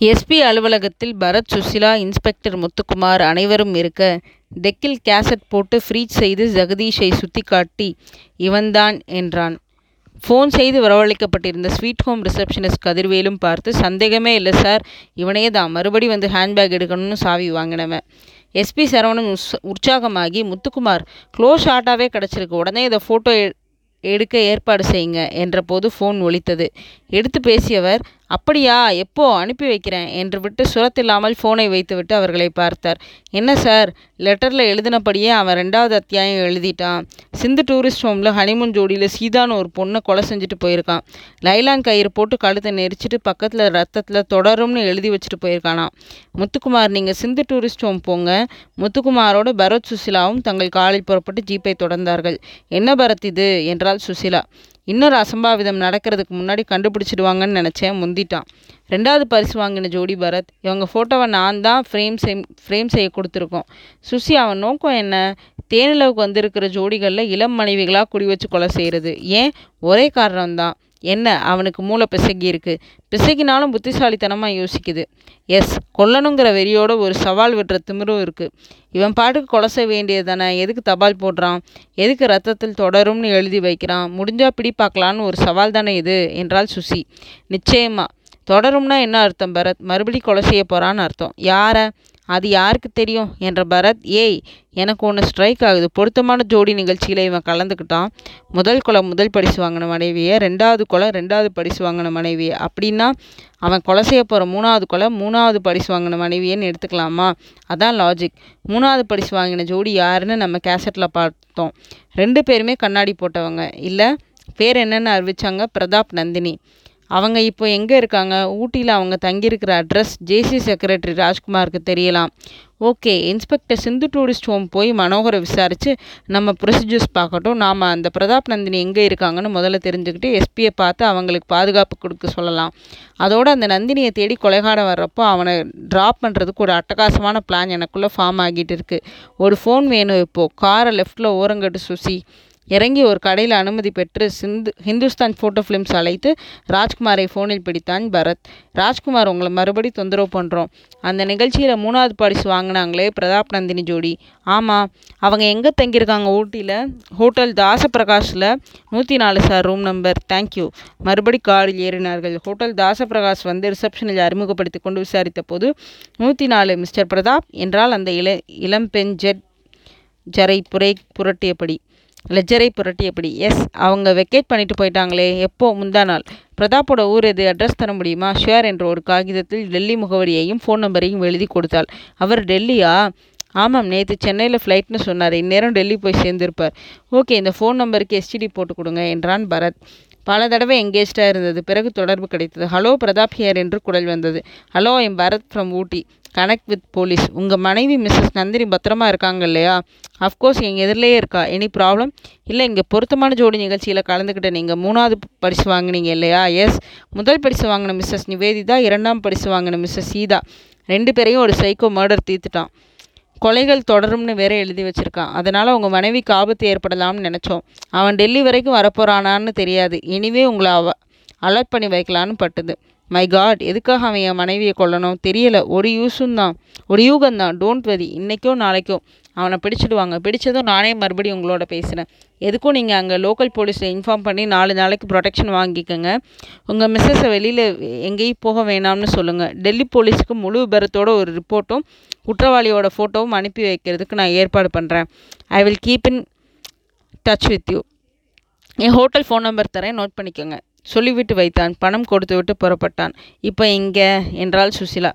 S P. அலுவலகத்தில் Bharat, Susheela inspector Muthukumar அனைவரும் இருக்க, டெக்கில் கேசட் போட்டு ஃப்ரீச் செய்து ஜெகதீஷை சுட்டிக்காட்டி, இவன்தான் என்றான். ஃபோன் செய்து வரவழைக்கப்பட்டிருந்த ஸ்வீட் ஹோம் ரிசப்ஷனிஸ்ட் கதிர்வேலும் பார்த்து, சந்தேகமே இல்லை சார். இவனே தான். மறுபடி வந்து ஹேண்ட்பேக் எடுக்கணும்னு சாவி வாங்கினவன். எஸ்பி சரவணன் உஸ் உற்சாகமாகி, முத்துக்குமார், க்ளோஸ் ஷார்ட்டாகவே கிடச்சிருக்கு உடனே இதை ஃபோட்டோ எடுக்க ஏற்பாடு செய்யுங்க என்றபோது ஃபோன் ஒலித்தது. எடுத்து பேசியவர், அப்படியா, எப்போ, அனுப்பி வைக்கிறேன் என்று விட்டு சுரத்தில்லாமல் ஃபோனை வைத்துவிட்டு அவர்களை பார்த்தார். என்ன சார், லெட்டரில் எழுதினபடியே அவன் ரெண்டாவது அத்தியாயம் எழுதிட்டான். சிந்து டூரிஸ்ட் ஹோமில் ஹனிமூன் ஜோடியில் சீதான்னு ஒரு பொண்ணை கொலை செஞ்சுட்டு போயிருக்கான். லைலான் கயிறு போட்டு கழுத்தை நெரிச்சிட்டு பக்கத்தில் ரத்தத்தில் தொடரும்னு எழுதி வச்சுட்டு போயிருக்கானா முத்துக்குமார், நீங்கள் சிந்து டூரிஸ்ட் ஹோம் போங்க. முத்துக்குமாரோட பரத், சுசிலாவும் தங்கள் காலில் புறப்பட்டு ஜீப்பை தொடர்ந்தார்கள். என்ன பரத் இது என்றால் சுசிலா இன்னொரு அசம்பாவிதம் நடக்கிறதுக்கு முன்னாடி கண்டுபிடிச்சிடுவாங்கன்னு நினைச்சேன். முந்திட்டான். ரெண்டாவது பரிசு வாங்கின ஜோடி பரத். இவங்க ஃபோட்டோவை நான் தான் ஃப்ரேம் செய் ஃப்ரேம் செய்ய கொடுத்துருக்கோம். சுசி, அவன் நோக்கம் என்ன? தேனிலவுக்கு வந்திருக்கிற ஜோடிகளில் இளம் மனைவிகளாக குடி வச்சு கொலை செய்கிறது ஏன்? ஒரே காரணம்தான். என்ன? அவனுக்கு மூளை பிசகியிருக்கு. பிசகினாலும் புத்திசாலித்தனமாக யோசிக்குது. எஸ். கொல்லணுங்கிற வெறியோட ஒரு சவால் விடுற திமிரும் இருக்குது இவன் பாட்டுக்கு கொலை செய்ய வேண்டியதுதானே. எதுக்கு தபால் போடுறான்? எதுக்கு ரத்தத்தில் தொடரும்னு எழுதி வைக்கிறான்? முடிஞ்சா பிடி பார்க்கலான்னு ஒரு சவால் தானே இது என்றால் சுசி. நிச்சயமாக தொடரும்னா என்ன அர்த்தம் பரத்? மறுபடி கொலை செய்ய போறான்னு அர்த்தம். யாரை அது யாருக்கு தெரியும் என்ற பரத், ஏய், எனக்கு ஒன்று ஸ்ட்ரைக் ஆகுது. பொருத்தமான ஜோடி நிகழ்ச்சியில் இவன் கலந்துக்கிட்டான். முதல் கொலை முதல் பரிசு வாங்கின மனைவியை ரெண்டாவது கொலை ரெண்டாவது பரிசு வாங்கின மனைவியை அப்படின்னா அவன் கொலை செய்ய போகிற மூணாவது கொலை மூணாவது பரிசு வாங்கின மனைவியன்னு எடுத்துக்கலாமா? அதான் லாஜிக். மூணாவது பரிசு வாங்கின ஜோடி யாருன்னு நம்ம கேசட்டில் பார்த்தோம். ரெண்டு பேருமே கண்ணாடி போட்டவங்க. இல்லை பேர் என்னென்னு அறிவிச்சாங்க. பிரதாப், நந்தினி. அவங்க இப்போ எங்கே இருக்காங்க? ஊட்டியில் அவங்க தங்கியிருக்கிற அட்ரஸ் ஜேசி செக்ரட்டரி ராஜ்குமாருக்கு தெரியலாம். Okay. Inspector Sindhu tourist home போய் மனோகரை விசாரித்து நம்ம ப்ரொசீஜர்ஸ் பார்க்கட்டும். நாம் அந்த பிரதாப், நந்தினி எங்கே இருக்காங்கன்னு முதல்ல தெரிஞ்சுக்கிட்டு எஸ்பியை பார்த்து அவங்களுக்கு பாதுகாப்பு கொடுக்க சொல்லலாம். அதோடு அந்த நந்தினியை தேடி கொலைகாரன் வர்றப்போ அவனை ட்ராப் பண்ணுறதுக்கு ஒரு அட்டகாசமான பிளான் எனக்குள்ளே ஃபார்ம் ஆகிட்டு இருக்குது ஒரு ஃபோன் வேணும் இப்போது காரை லெஃப்ட்டில் ஓரங்கட்டு சுசி. இறங்கி ஒரு கடையில் அனுமதி பெற்று சிந்து ஹிந்துஸ்தான் ஃபோட்டோ ஃபிலிம்ஸ் அழைத்து ராஜ்குமாரை ஃபோனில் பிடித்தான் பரத். ராஜ்குமார், உங்களை மறுபடி தொந்தரவு பண்ணுறோம் அந்த நிகழ்ச்சியில் மூணாவது பாடிஸ் வாங்கினாங்களே பிரதாப், நந்தினி ஜோடி. ஆமாம் அவங்க எங்கே தங்கியிருக்காங்க? ஊட்டியில் ஹோட்டல் தாசப்பிரகாஷில் நூற்றி நாலு சார். Room number. தேங்க்யூ. மறுபடி காரில் ஏறினார்கள். ஹோட்டல் தாசப்பிரகாஷ் வந்து ரிசப்ஷனில் அறிமுகப்படுத்தி கொண்டு விசாரித்த போது நூற்றி நாலு மிஸ்டர் பிரதாப் என்றால் அந்த இள இளம்பெண் ஜெட் ஜரை புரை புரட்டியபடி லெஜரை புரட்டியபடி. எஸ். அவங்க வெக்கேட் பண்ணிட்டு போயிட்டாங்களே. எப்போ? முந்தாநாள். பிரதாப்போட ஊர் எது? அட்ரஸ் தர முடியுமா? ஷுயர் என்ற ஒரு காகிதத்தில் டெல்லி முகவரியையும் ஃபோன் நம்பரையும் எழுதி கொடுத்தாள். அவர் டெல்லியா? ஆமாம். நேற்று சென்னையில் ஃப்ளைட்னு சொன்னார். இந்நேரம் டெல்லி போய் சேர்ந்திருப்பார். ஓகே. இந்த ஃபோன் நம்பருக்கு எஸ்டிடி போட்டு கொடுங்க என்றான் பரத். பல தடவை எங்கேஜ்டா இருந்தது. பிறகு தொடர்பு கிடைத்தது. ஹலோ பிரதாப் ஹியர் என்று குரல் வந்தது. Hello I'm Bharath from Ooty. Connect with police. உங்கள் மனைவி மிஸ்ஸஸ் நந்தினி பத்திரமா இருக்காங்க இல்லையா? அஃப்கோர்ஸ் எங்கள் எதிரிலேயே இருக்கா. Any problem? இல்லை இங்கே பொருத்தமான ஜோடி நிகழ்ச்சியில் கலந்துக்கிட்ட நீங்கள் மூணாவது பரிசு வாங்கினீங்க இல்லையா? எஸ். முதல் பரிசு வாங்கின மிஸ்ஸஸ் நிவேதிதா, இரண்டாம் பரிசு வாங்கின மிஸ்ஸஸ் சீதா. ரெண்டு பேரையும் ஒரு சைக்கோ மர்டர் தீர்த்துட்டான். கொலைகள் தொடரும்னு வேற எழுதி வச்சிருக்கான். அதனால உங்கள் மனைவிக்கு ஆபத்து ஏற்படலாம்னு நினச்சோம் அவன் டெல்லி வரைக்கும் வரப்போகிறானான்னு தெரியாது. இனிவே உங்களை அவ அலர்ட் பண்ணி வைக்கலான்னு பட்டுது. மை காட் எதுக்காக அவன் என் மனைவியை கொல்லணும்? தெரியல. ஒரு யூஸும் தான் ஒரு யூகம்தான். Don't worry. இன்றைக்கோ நாளைக்கோ அவனை பிடிச்சிடுவாங்க. பிடிச்சதும் நானே மறுபடியும் உங்களோட பேசுகிறேன் எதுக்கும் நீங்கள் அங்கே லோக்கல் போலீஸில் இன்ஃபார்ம் பண்ணி நாலு நாளைக்கு ப்ரொடெக்ஷன் வாங்கிக்கோங்க உங்கள் மிஸ்ஸஸை வெளியில் எங்கேயும் போக வேணாம்னு சொல்லுங்கள் டெல்லி போலீஸுக்கு முழு விபரத்தோட ஒரு ரிப்போர்ட்டும் குற்றவாளியோட ஃபோட்டோவும் அனுப்பி வைக்கிறதுக்கு நான் ஏற்பாடு பண்ணுறேன் I will keep in touch with you. N hotel phone number தரேன். நோட் பண்ணிக்கோங்க சொல்லிவிட்டு வைத்தான். பணம் கொடுத்துவிட்டு புறப்பட்டான். இப்போ இங்கே என்றாள் சுசிலா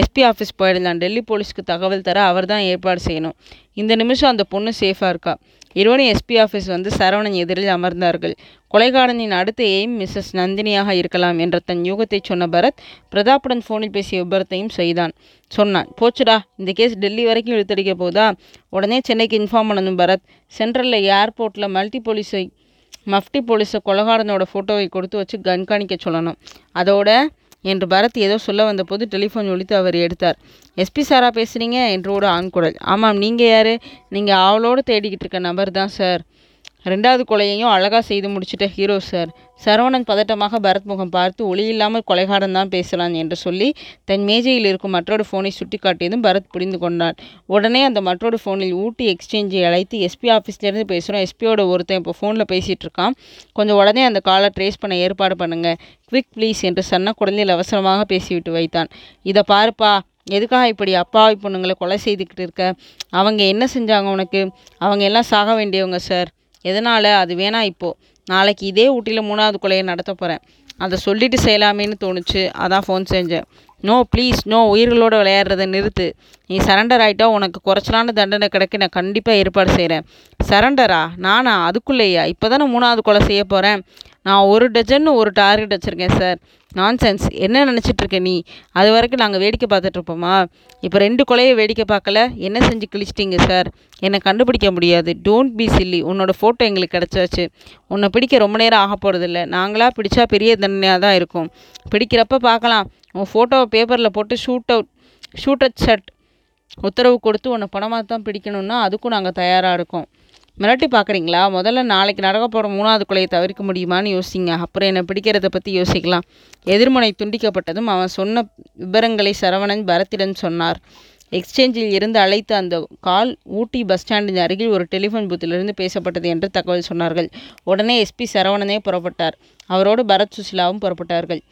எஸ்பி ஆஃபீஸ் போயிடலாம். டெல்லி போலீஸ்க்கு தகவல் தர அவர் தான் ஏற்பாடு செய்யணும். இந்த நிமிஷம் அந்த பொண்ணு சேஃபாக இருக்கா. இருவரும் எஸ்பி ஆஃபீஸ் வந்து சரவணன் எதிரில் அமர்ந்தார்கள். கொலைகாரனின் அடுத்த எய்ம் மிஸ்ஸஸ் நந்தினியாக இருக்கலாம் என்ற தன் யூகத்தை சொன்ன பரத், பிரதாப்புடன் ஃபோனில் பேசிய விபரத்தையும் செய்தான் சொன்னான். போச்சுடா. இந்த கேஸ் டெல்லி வரைக்கும் இழுத்தடிக்க போகுதா? உடனே சென்னைக்கு இன்ஃபார்ம் பண்ணணும் பரத். சென்ட்ரலில் ஏர்போர்ட்டில் மல்டி போலீஸை மஃப்டி போலீஸை கொலைகாரனோட ஃபோட்டோவை கொடுத்து வச்சு கண்காணிக்க சொல்லணும். அதோட என்று பரத் ஏதோ சொல்ல வந்தபோது டெலிஃபோன் ஒழித்து அவர் எடுத்தார். எஸ்பி சாரா பேசுகிறீங்க என்று ஒரு ஆண் ஆமாம். நீங்கள் யார் நீங்கள் ஆவலோடு தேடிக்கிட்டு இருக்க நபர் தான் சார். ரெண்டாவது கொலையையும் அழகாக செய்து முடிச்சிட்ட ஹீரோ சார். சரவணன் பதட்டமாக பரத் முகம் பார்த்து ஒளியில்லாமல் கொலைகாரன் தான் பேசலாம் என்று சொல்லி தன் மேஜையில் இருக்கும் மற்றொரு ஃபோனை சுட்டிக்காட்டியதும் பரத் புரிந்து கொண்டான். உடனே அந்த மற்றொரு ஃபோனில் ஊட்டி எக்ஸ்சேஞ்சை அழைத்து எஸ்பி ஆஃபீஸ்லேருந்து பேசுகிறோம் எஸ்பியோட ஒருத்தன் இப்போ ஃபோனில் பேசிகிட்டு இருக்கான். கொஞ்சம் உடனே அந்த காலை ட்ரேஸ் பண்ண ஏற்பாடு பண்ணுங்கள் குவிக் ப்ளீஸ் என்று சன்ன குழந்தையில் அவசரமாக பேசிவிட்டு வைத்தான். இதை பாருப்பா. எதுக்காக இப்படி அப்பாவி பொண்ணுங்களை கொலை செய்துக்கிட்டு இருக்க? அவங்க என்ன செஞ்சாங்க உனக்கு? அவங்க எல்லாம் சாக வேண்டியவங்க சார். எதனால்? அது வேணாம் இப்போது நாளைக்கு இதே ஊட்டியில் மூணாவது கொலையை நடத்த போகிறேன் அதை சொல்லிட்டு செய்யலாமேன்னு தோணுச்சு. அதான் ஃபோன் செஞ்சேன். நோ ப்ளீஸ் நோ உயிர்களோடு விளையாடுறதை நிறுத்து. நீ சரண்டர் ஆகிட்டா உனக்கு குறைச்சலான தண்டனை கிடைக்க நான் கண்டிப்பாக ஏற்பாடு செய்கிறேன் சரண்டரா நானா? அதுக்குள்ளேயா? இப்போ தானே மூணாவது கொலை செய்ய போகிறேன் நான் ஒரு டஜன்னு ஒரு டார்கெட் வச்சுருக்கேன் சார் நான்சென்ஸ் என்ன நினச்சிட்ருக்க நீ? அது வரைக்கும் நாங்கள் வேடிக்கை பார்த்துட்ருப்போமா இப்போ ரெண்டு கொலையை வேடிக்கை பார்க்கல. என்ன செஞ்சு கிழிச்சிட்டிங்க சார் என்னை கண்டுபிடிக்க முடியாது. டோன்ட் பி சில்லி உன்னோட ஃபோட்டோ எங்களுக்கு கிடச்சாச்சு. உன்னை பிடிக்க ரொம்ப நேரம் ஆக போகிறதில்ல நாங்களாக பிடிச்சா பெரிய தண்டனையாக தான் இருக்கும். பிடிக்கிறப்ப பார்க்கலாம். உன் ஃபோட்டோவை பேப்பரில் போட்டு shoot out shoot at sight உத்தரவு கொடுத்து உன்னை பணமாக தான் பிடிக்கணும்னா அதுக்கும் நாங்கள் தயாராக இருக்கோம். மிரட்டி பார்க்குறீங்களா? முதல்ல நாளைக்கு நடக்க போகிற மூணாவது கொலையை தவிர்க்க முடியுமான்னு யோசிங்க. அப்புறம் என்னை பிடிக்கிறத பற்றி யோசிக்கலாம். எதிர்முனை துண்டிக்கப்பட்டதும் அவன் சொன்ன விவரங்களை சரவணன் பரத்திடம் சொன்னார். எக்ஸ்சேஞ்சில் இருந்து அழைத்த அந்த கால் ஊட்டி பஸ் ஸ்டாண்டின் அருகில் ஒரு டெலிஃபோன் பூத்திலிருந்து பேசப்பட்டது என்று தகவல் சொன்னார்கள். உடனே எஸ்பி சரவணனே புறப்பட்டார். அவரோடு பரத் சுசிலாவும் புறப்பட்டார்கள்.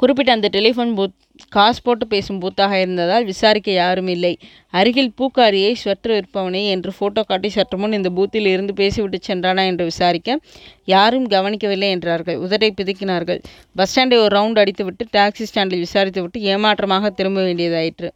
குறிப்பிட்ட அந்த டெலிஃபோன் பூத் காசு போட்டு பேசும் பூத்தாக இருந்ததால் விசாரிக்க யாரும் இல்லை. அருகில் பூக்காரியை ஸ்வெட்டர் விற்பவனே என்று ஃபோட்டோ காட்டி சற்று முன் இந்த பூத்தில் இருந்து பேசிவிட்டு சென்றானா என்று விசாரிக்க யாரும் கவனிக்கவில்லை என்றார்கள். உதட்டை பிதுக்கினார்கள். பஸ் ஸ்டாண்டை ஒரு ரவுண்ட் அடித்துவிட்டு டாக்ஸி ஸ்டாண்டில் விசாரித்துவிட்டு ஏமாற்றமாக திரும்ப வேண்டியதாயிற்று.